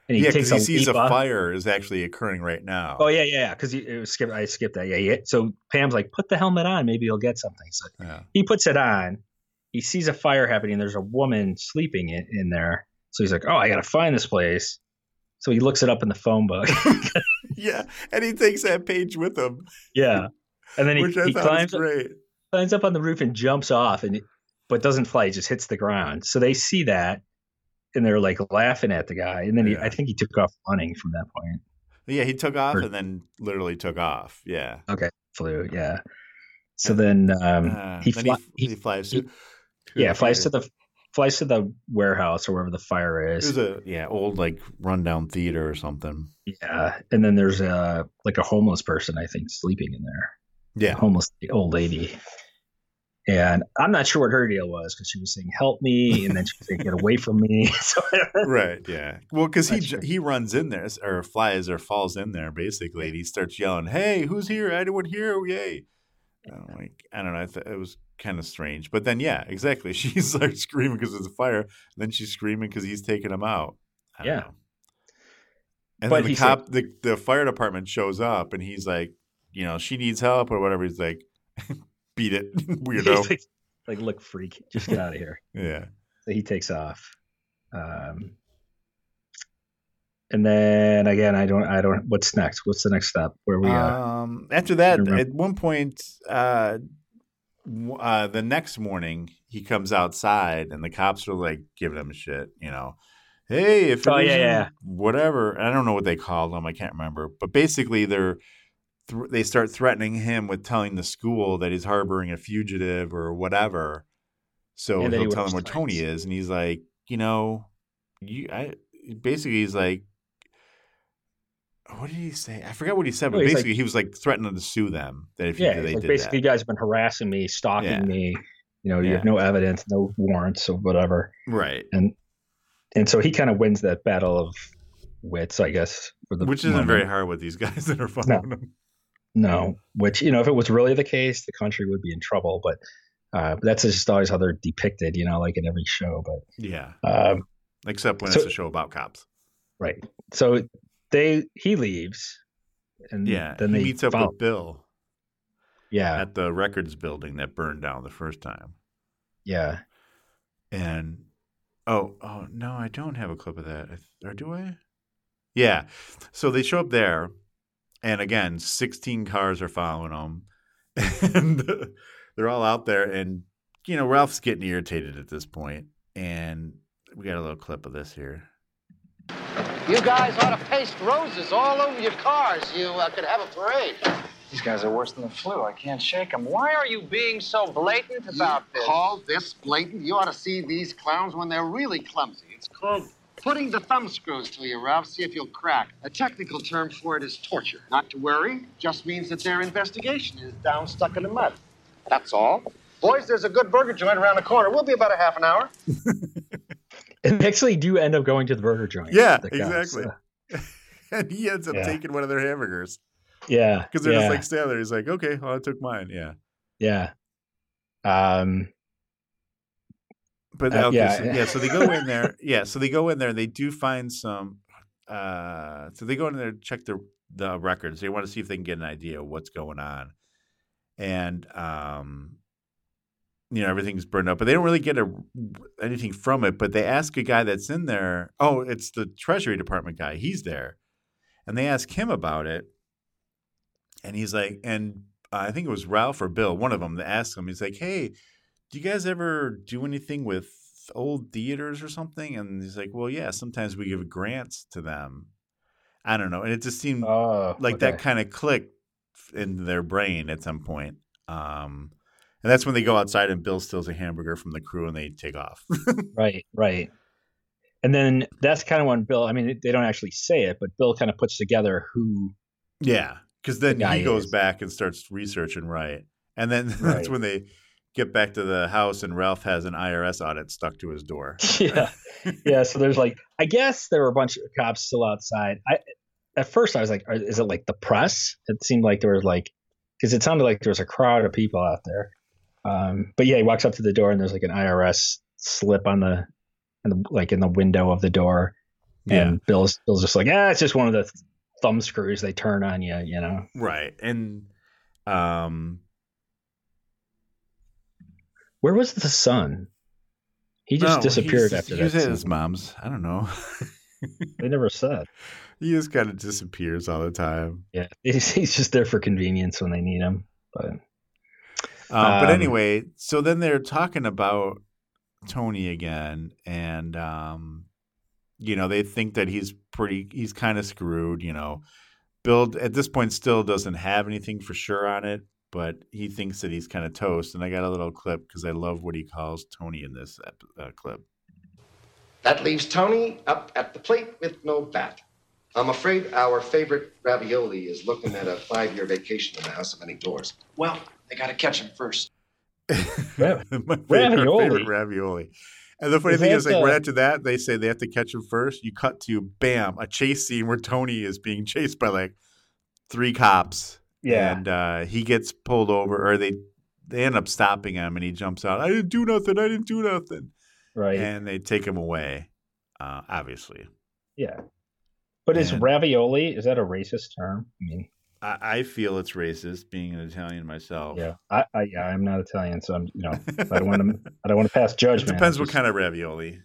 and he
yeah,
takes
because he sees a
off-
fire is actually occurring right now.
oh yeah yeah because it was skip i skipped that yeah, yeah so pam's like put the helmet on maybe you'll get something so
Yeah.
he puts it on he sees a fire happening there's a woman sleeping in, in there so he's like oh i gotta find this place so he looks it up in the phone book
yeah, and he takes that page with him,
yeah and then he, he climbs
great.
climbs up on the roof and jumps off and but doesn't fly he just hits the ground so they see that and they're like laughing at the guy and then he,
Yeah.
i think he took off running from that point
Yeah, he took off
Or-
and then literally took off. Yeah. Okay.
Flew yeah so then um
Uh,
he,
then
fly,
he,
he,
flies to, to
yeah
the
flies to the flies to the warehouse or wherever the fire is
a yeah old like rundown theater or something.
yeah and then there's a like a homeless person i think sleeping in there
Yeah.
homeless old lady and i'm not sure what her deal was because she was saying help me and then she was saying get away from me so
right. Yeah. Well, because he
sure.
he runs in there or flies or falls in there basically, and he starts yelling, "Hey, who's here? Anyone here? Oh, yay!" And I'm like, I don't know. I th- it was kind of strange, but then yeah, exactly. She starts screaming because there's a fire. Then she's screaming because he's taking him out.
Yeah.
know. And
But
then the cop, the the fire department shows up, and he's like, you know, she needs help or whatever. He's like, beat it, weirdo.
Like, like, look, freak, just get out of here.
yeah.
So he takes off. Um, and then again, I don't, I don't. What's next? What's the next step? Where we? Uh,
Um, after that, at one point, uh, uh, the next morning, he comes outside, and the cops are like giving him shit. You know, hey, if
Oh, yeah, yeah.
whatever. I don't know what they called them. I can't remember. But basically, they're th- they start threatening him with telling the school that he's harboring a fugitive or whatever. So
And that he
he'll tell him where Tony is, and he's like, you know, you. I basically he's like. What did he say? I forgot what he said, but
he's like-
basically he was like threatening to sue them that if you,
yeah,
they
it's like
did
basically,
that.
you guys have been harassing me, stalking
Yeah.
me. You know, you
Yeah.
have no evidence, no warrants, or whatever.
Right.
And and so he kind of wins that battle of wits, I guess. For the
Which isn't
moment.
very hard with these guys that are following him.
No, which you know, if it was really the case, the country would be in trouble. But uh, that's just always how they're depicted, you know, like in every show. But yeah. Um,
Except when
So-
it's a show about cops.
right, so they he leaves, and
Yeah.
then
he
they
meets up
follow-
with Bill
yeah,
at the records building that burned down the first time.
yeah.
And oh, oh no, I don't have a clip of that. Or do I? Yeah. So they show up there, and again, 16 cars are following them, and they're all out there. And you know, Ralph's getting irritated at this point. point, and we got a little clip of this here.
You guys ought to paste roses all over your cars. You uh, could have a parade.
These guys are worse than the flu. I can't shake them. Why are you being so blatant about
you
this?
call this blatant? You ought to see these clowns when they're really clumsy. It's called putting the thumb screws to you, Ralph. See if you'll crack. A technical term for it is torture. Not to worry, just means that their investigation is down stuck in the mud. That's all. Boys, there's a good burger joint around the corner. We'll be about a half an hour.
And they actually do end up going to the burger joint.
Yeah,
the cops,
exactly.
uh,
and he ends up
Yeah.
taking one of their hamburgers
yeah,
because they're
yeah,
just like standing there. He's like, okay, well, I took mine. Yeah.
yeah. Um,
But
Uh,
okay,
yeah.
so, yeah, so they go in there. Yeah, so they go in there and they do find some. Uh, so they go in there to check the the records. They want to see if they can get an idea of what's going on, and um, you know everything's burned up, but they don't really get a, anything from it. But they ask a guy that's in there. Oh, it's the Treasury Department guy. He's there, and they ask him about it, and he's like, and I think it was Ralph or Bill, one of them, that asked him. He's like, hey do you guys ever do anything with old theaters or something? And he's like, well, yeah, sometimes we give grants to them. I don't know. And it just seemed
oh,
like that kind of clicked in their brain at some point. Um, and that's when they go outside and Bill steals a hamburger from the crew and they take off.
Right, right. And then that's kind of when Bill. I mean, they don't actually say it, but Bill kind of puts together who.
yeah. Because then
The
he goes
is.
back and starts researching, right? And then
Right.
that's when they get back to the house and Ralph has an IRS audit stuck to his door.
Yeah, yeah. So there's like, I guess there were a bunch of cops still outside. I, at first I was like, is it like the press? It seemed like there was like, because it sounded like there was a crowd of people out there. Um, but yeah, he walks up to the door and there's like an IRS slip on the, in the like in the window of the door, and
Yeah.
Bill's Bill's just like, yeah, it's just one of the thumb screws they turn on you, you know.
Right. And um
Where was the son? He just
no,
disappeared after
he
that.
was at his mom's. I don't know.
They never said.
he just kind of disappears all the time.
Yeah, he's, he's just there for convenience when they need him. But
Uh, but
Um,
anyway, so then they're talking about Tony again, and um, you know they think that he's pretty, he's kind of screwed. You know, Bill at this point still doesn't have anything for sure on it, but he thinks that he's kind of toast. And I got a little clip because I love what he calls Tony in this ep- uh, clip.
That leaves Tony up at the plate with no bat. I'm afraid our favorite ravioli is looking at a five-year vacation in the house of many doors.
Well, they got to catch him first.
Ra-
My favorite,
Ravioli?
favorite ravioli. And the funny
Is
thing is, like
the-
right after that, they say they have to catch him first. You cut to bam, a chase scene where Tony is being chased by like three cops.
Yeah,
and uh, he gets pulled over, or they they end up stopping him, and he jumps out. I didn't do nothing. I didn't do nothing,
right.
and they take him away. Uh, obviously,
yeah. But is ravioli is that a racist term? I mean,
I, I feel it's racist being an Italian myself.
yeah, I, I yeah, I'm not Italian, so I'm you know I don't want to I don't want to pass
it
judgment.
depends
I'm
what kind of ravioli.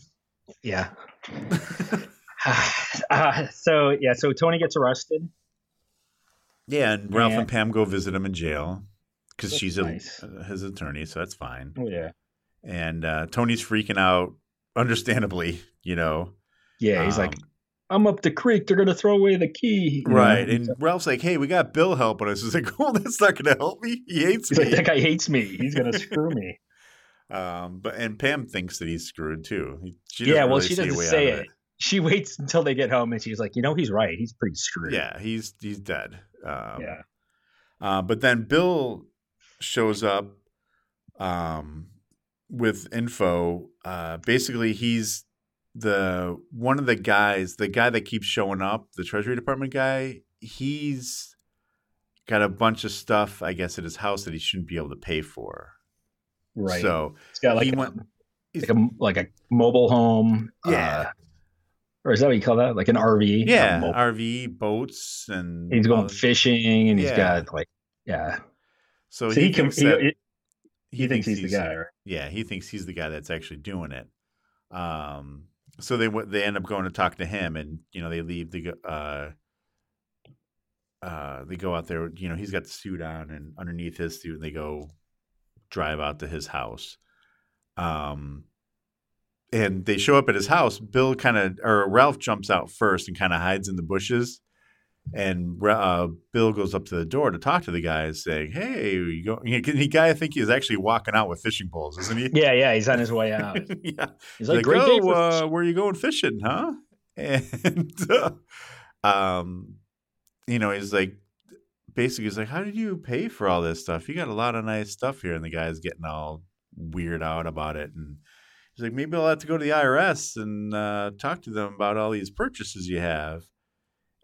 Yeah. uh, so yeah, so Tony gets arrested.
Yeah, and Ralph
Yeah.
and Pam go visit him in jail because she's a,
nice.
his attorney, so that's fine.
Oh yeah.
And uh, Tony's freaking out, understandably, you know.
Yeah, he's like,
Um,
I'm up the creek. They're gonna throw away the key.
Right. And Ralph's like, hey, we got Bill helping us. He's like, oh, that's not going to help me. He hates
he's
me.
like, that guy hates me. He's gonna screw me.
um, but And Pam thinks that he's screwed too. She
yeah, well,
really
she doesn't say
of
it. She waits until they get home, and she's like, you know, he's right. He's pretty screwed.
Yeah, he's he's dead. Um,
Yeah.
Uh, but then Bill shows up um, with info. Uh, basically, he's the one of the guys, the guy that keeps showing up, the Treasury Department guy. He's got a bunch of stuff, I guess, at his house that he shouldn't be able to pay for.
Right.
So
He's got like
he
a,
went-
like a like a mobile home.
Yeah.
uh, or is that what you call that? Like an RV?
yeah, RV boats and
he's going
the-
fishing, and he's
Yeah.
got like yeah.
So,
So
he,
he
thinks
He,
that-
he, he thinks he's the guy. Right?
Yeah, he thinks he's the guy that's actually doing it. Um, so they they end up going to talk to him, and you know they leave. They go, uh, uh, they go out there. You know he's got the suit on, and underneath his suit, they go drive out to his house. Um, and they show up at his house. Bill kind of or Ralph jumps out first and kind of hides in the bushes. And uh, Bill goes up to the door to talk to the guy, saying, "Hey, you go." The guy, I think, is actually walking out with fishing poles, isn't he?
Yeah, yeah. He's on his way out.
yeah.
He's like,
Like, oh, uh, where are you going fishing, huh? And uh, um, you know, he's like, basically, he's like, how did you pay for all this stuff? You got a lot of nice stuff here, and the guy's getting all weird out about it, and he's like, maybe I'll have to go to the IRS and uh, talk to them about all these purchases you have.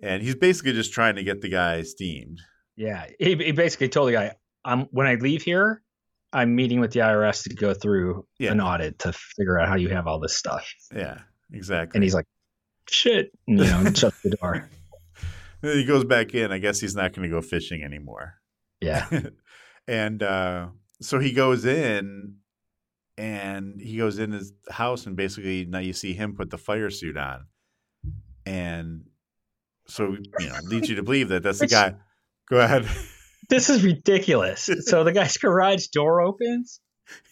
And he's basically just trying to get the guy steamed.
Yeah, he, he basically told the guy, "I'm when I leave here, I'm meeting with the IRS to go through
Yeah.
an audit to figure out how you have all this stuff."
Yeah, exactly.
And he's like, "Shit," and, you know, shuts the door.
then he goes back in. I guess he's not going to go fishing anymore.
Yeah,
and uh, so he goes in and he goes in his house and basically now you see him put the fire suit on and so you know leads you to believe that that's the guy go ahead
this is ridiculous. So the guy's garage door opens,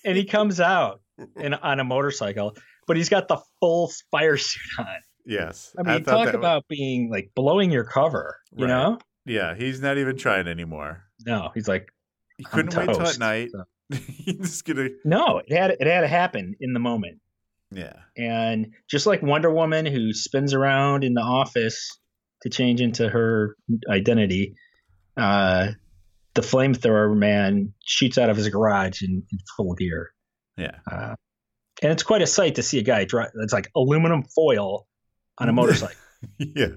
and he comes out in on a motorcycle, but he's got the full fire suit on.
yes
I mean,
thought
talk
that was-
about being like blowing your cover. You
Right.
know?
yeah he's not even trying anymore
No, he's like,
he couldn't wait till at night
So-
just gonna
no. It had it had to happen in the moment.
yeah
And just like Wonder Woman, who spins around in the office to change into her identity, uh, the flamethrower man shoots out of his garage in, in full gear.
yeah
Uh, and it's quite a sight to see a guy drive. It's like aluminum foil on a motorcycle.
yeah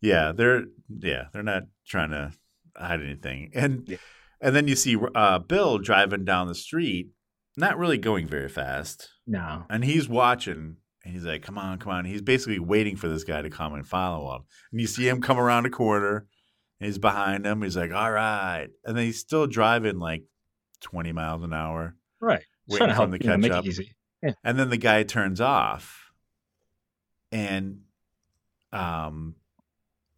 Yeah, they're yeah, they're not trying to hide anything. And
Yeah.
And then you see uh, Bill driving down the street, not really going very fast,
No.
and he's watching. And he's like, "Come on, come on!" He's basically waiting for this guy to come and follow him. And you see him come around a corner. And he's behind him. He's like, "All right," and then he's still driving like twenty miles an hour,
Right.
Waiting
trying to
for
help
him to
know,
catch
make
up.
easy.
And then the guy turns off, and um,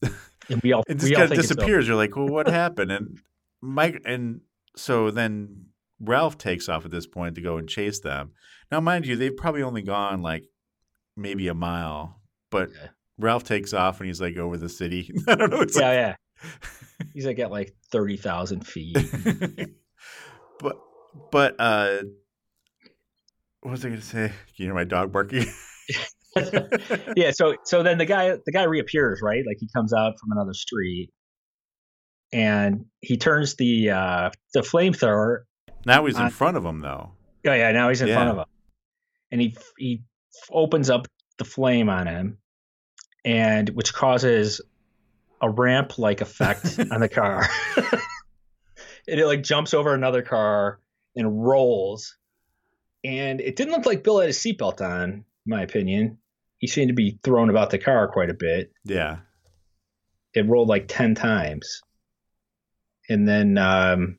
And we all we all
kind of
think
disappears. You're like, well, what happened? And Mike, and so then Ralph takes off at this point to go and chase them. Now, mind you, they've probably only gone like maybe a mile, but
Yeah.
Ralph takes off and he's like over the city. I don't know. It's
yeah, yeah. He's like at like thirty thousand feet.
but but uh, what was I going to say? Can you hear my dog barking?
yeah. So so then the guy the guy reappears, right? Like he comes out from another street, and he turns the uh the flamethrower.
now he's in
Uh,
front of him though.
Oh yeah, now he's in front of him, and he he opens up the flame on him, and which causes a ramp like effect on the car. and it like jumps over another car and rolls. And it didn't look like Bill had his seatbelt on, in my opinion. He seemed to be thrown about the car quite a bit.
Yeah.
It rolled like 10 times. And then um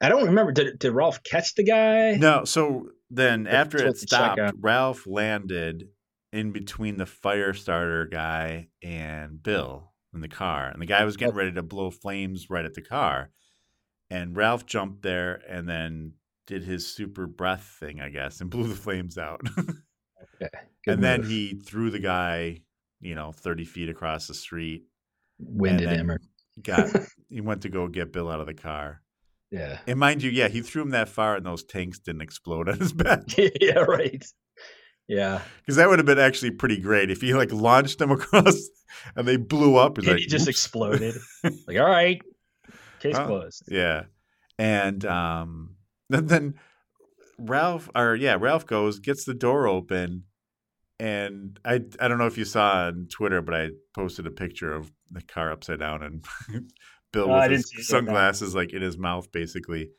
I don't remember. Did, did Ralph catch the guy?
No, so then after it
it's a check
stopped. Ralph landed in between the fire starter guy and Bill in the car. And the guy was getting ready to blow flames right at the car. And Ralph jumped there and then did his super breath thing, I guess, and blew the flames out.
Okay,
and then he threw the guy, you know, 30 feet across the street.
winded him. Or,
Got he went to go get Bill out of the car.
yeah.
And mind you, yeah, he threw him that far and those tanks didn't explode on his back.
yeah, right. Yeah.
Because that would have been actually pretty great if he like launched them across and they blew up. He's
And
like,
he just
"Oops."
exploded. like, all right. Case
Oh.
closed.
Yeah, and um, then, then Ralph, or yeah, Ralph goes gets the door open, and I I don't know if you saw on Twitter, but I posted a picture of the car upside down and Bill
I
with his
no.
sunglasses like in his mouth, basically.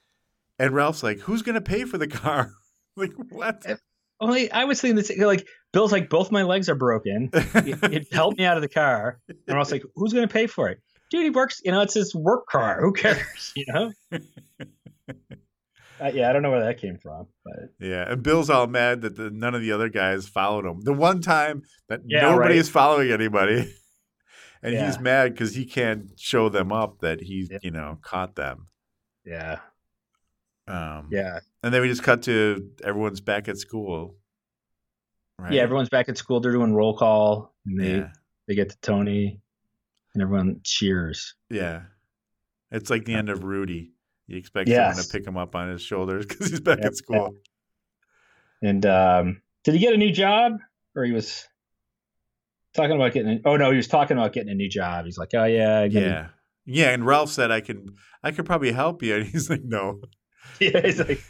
And Ralph's like, "Who's gonna pay for the car?" like what?
Only I was thinking this like Bill's like both my legs are broken. It, it helped me out of the car, and I was like, "Who's going to pay for it?" Dude, he works. You know, it's his work car. Who cares? You know. Uh, yeah, I don't know where that came from, but
Yeah, and Bill's all mad that the, none of the other guys followed him. The one time that
Yeah,
nobody
right.
is following anybody, and he's mad because he can't show them up that he,
Yeah.
you know, caught them.
yeah,
Um,
yeah,
and then we just cut to everyone's back at school. Right?
yeah. Everyone's back at school. They're doing roll call, and they
yeah,
they get to Tony, and everyone cheers.
yeah. It's like the end of Rudy. You expect someone to pick him up on his shoulders because he's back
Yep,
at school.
And um, did he get a new job, or he was talking about getting? A, oh no, he was talking about getting a new job. He's like, oh yeah, I get a-
Yeah, yeah. And Ralph said, "I can, I could probably help you," and he's like, "No."
yeah. He's like,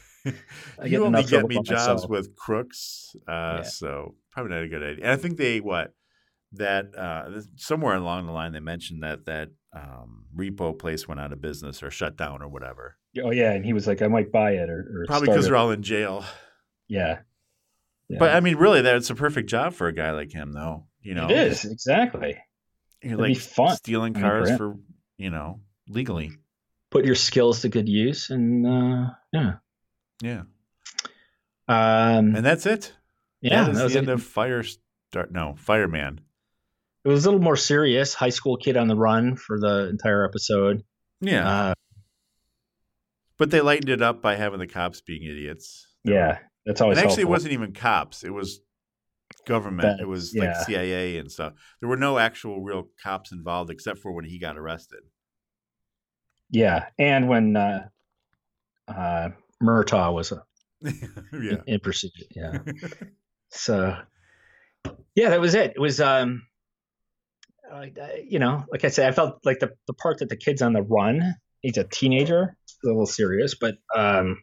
you only get me jobs
myself.
with crooks, uh,
Yeah.
so probably not a good idea. And I think they what that uh, somewhere along the line they mentioned that that um, repo place went out of business or shut down or whatever.
oh yeah, and he was like, I might buy it, or, or
Probably because they're all in jail.
yeah. yeah.
But I mean, really, that's a perfect job for a guy like him, though. You know,
it is exactly.
You're
It'd
like
fun.
stealing cars
for
you know legally.
Put your skills to good use, and uh, yeah,
Yeah,
um,
and that's it.
yeah,
that
that was
the end
it.
of Fire. Start no Fireman.
It was a little more serious. High school kid on the run for the entire episode.
Yeah,
Uh,
but they lightened it up by having the cops being idiots.
yeah, that's
And
always
actually, it wasn't even cops. It was government.
That-
it was
yeah.
like CIA and stuff. There were no actual real cops involved except for when he got arrested.
Yeah, and when uh, uh, Murtaugh was uh,
yeah.
in pursuit. Yeah. so yeah that was it it was um uh, you know like i said i felt like the, the part that the kid's on the run he's a teenager a little serious but um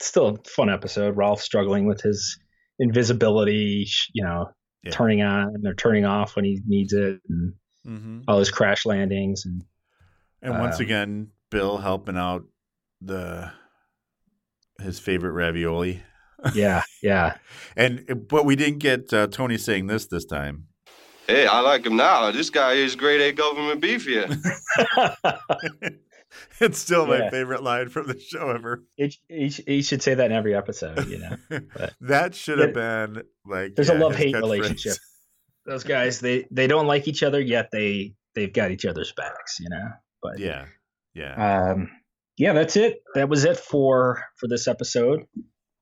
still a fun episode ralph struggling with his invisibility you know
Yeah.
turning on and or turning off when he needs it, and
Mm-hmm.
all his crash landings. And
And once
Um,
again, Bill helping out the his favorite ravioli.
yeah, yeah,
And but we didn't get uh, Tony saying this this time.
Hey, I like him now. This guy is grade A government beef here.
it's still my
Yeah.
favorite line from the show ever.
he, he, he should say that in every episode. You know, But-
that should have been like
there's
yeah,
a love hate relationship. Those guys, they they don't like each other yet. They they've got each other's backs. You know, but
Yeah, yeah.
um, yeah, that's it. That was it for for this episode.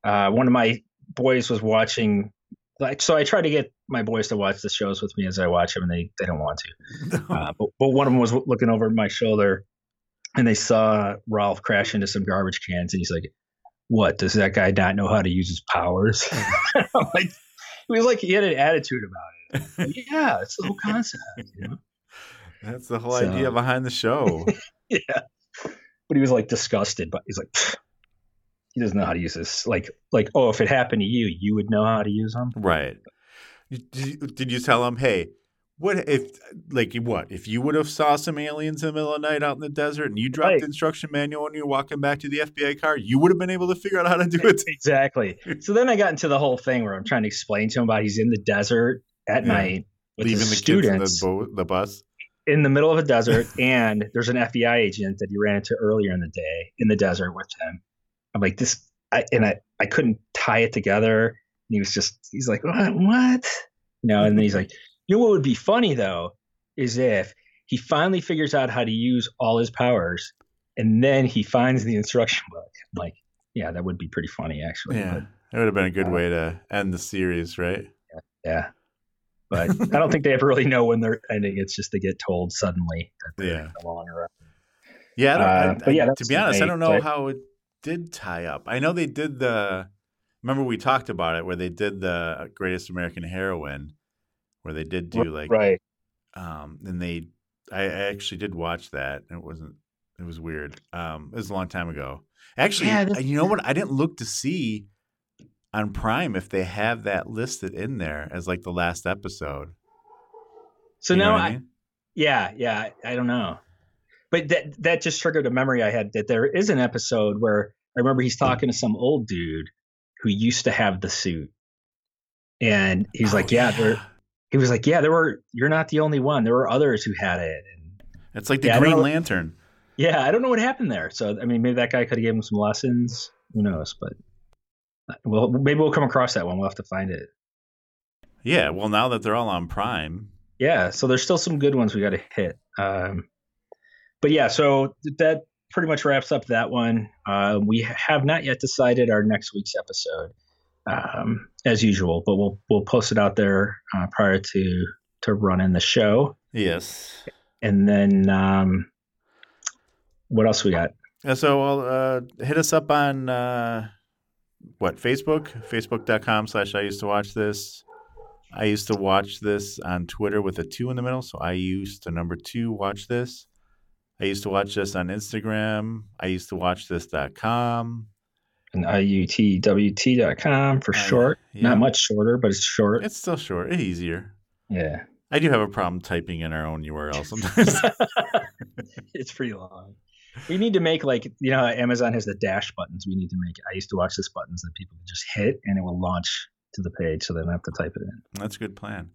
Uh, one of my boys was watching. Like, so I try to get my boys to watch the shows with me as I watch them, and they they don't want to. Uh, but, but one of them was looking over my shoulder, and they saw Ralph crash into some garbage cans, and he's like, "What does that guy not know how to use his powers?" Like, he was like, he had an attitude about it. Like, yeah, it's the whole concept. You know?
That's the whole
So-
idea behind the show.
yeah. But he was like disgusted, but he's like, "Pfft, he doesn't know how to use this. Like, like, oh, if it happened to you, you would know how to use them.
right. Did you, tell him, hey, what if, like, what if you would have saw some aliens in the middle of the night out in the desert and you dropped
Right.
the instruction manual and you're walking back to the FBI car, you would have been able to figure out how to do it.
Exactly. So then I got into the whole thing where I'm trying to explain to him about he's in the desert at
Yeah.
night with
Leaving
his
the in the,
students
the bus.
in the middle of a desert, and there's an FBI agent that he ran into earlier in the day in the desert with him. I'm like this, I, and I I couldn't tie it together. And he was just he's like what what you know, and then he's like, you know what would be funny though is if he finally figures out how to use all his powers, and then he finds the instruction book. I'm like, yeah, that would be pretty funny actually.
Yeah.
But,
It would have been a good
Uh,
way to end the series, right?
yeah. But I don't think they ever really know when they're ending. It's just they get told suddenly that they're
Yeah.
no longer.
Yeah, I don't, I-
Uh, but yeah,
to be honest, I don't know
main-
how it did tie up. I know they did the. Remember we talked about it where they did the Greatest American Heroine, where they did do like,
right.
um, and they. I, I actually did watch that. It wasn't. It was weird. Um, it was a long time ago. Actually,
Yeah,
you know what? I didn't look to see on Prime if they have that listed in there as like the last episode.
So
You
now I,
mean?
yeah, yeah, I don't know. But that that just triggered a memory I had that there is an episode where I remember he's talking to some old dude who used to have the suit. And he's
Oh,
like, yeah, there he was like, yeah, there were you're not the only one. There were others who had it. And
It's like the
Yeah,
Green Lantern.
yeah, I don't know what happened there. So I mean, maybe that guy could have given him some lessons. Who knows? But uh, well, maybe we'll come across that one. We'll have to find it.
Yeah. Well, now that they're all on Prime,
Yeah, so there's still some good ones we got to hit. Um, but yeah, so that pretty much wraps up that one. Uh, we have not yet decided our next week's episode, um, as usual, but we'll we'll post it out there uh, prior to to running the show,
yes.
and then um, what else we got?
So uh, hit us up on uh, what Facebook, facebook.com slash I used to watch this. I used to watch this on Twitter with a two in the middle, so I used to number two watch this. I used to watch this on Instagram. I used to watch this.com.
And iutwt.com for
Uh,
short.
yeah.
Not much shorter, but it's short.
It's still short, it's easier.
yeah,
I do have a problem typing in our own URL sometimes.
it's pretty long. We need to make like you know Amazon has the dash buttons. We need to make. I used to watch this buttons that people just hit and it will launch to the page, so they don't have to type it in.
That's a good plan.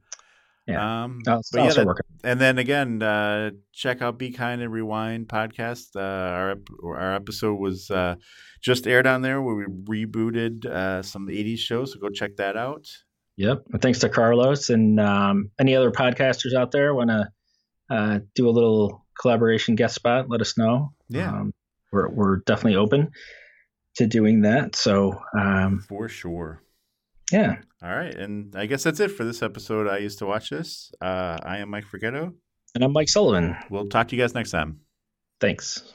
Yeah.
Um, but yeah, that- and then again, uh, check out Be Kind and Rewind podcast. Uh, our our episode was uh, just aired on there where we rebooted uh, some '80s shows. So go check that out.
Yep. And thanks to Carlos and um, any other podcasters out there want to uh, do a little collaboration guest spot. Let us know.
Yeah.
Um, we're we're definitely open to doing that. So um,
For sure.
Yeah.
All right, and I guess that's it for this episode. I used to watch this. Uh, I am Mike Forgetto.
And I'm Mike Sullivan.
We'll talk to you guys next time.
Thanks.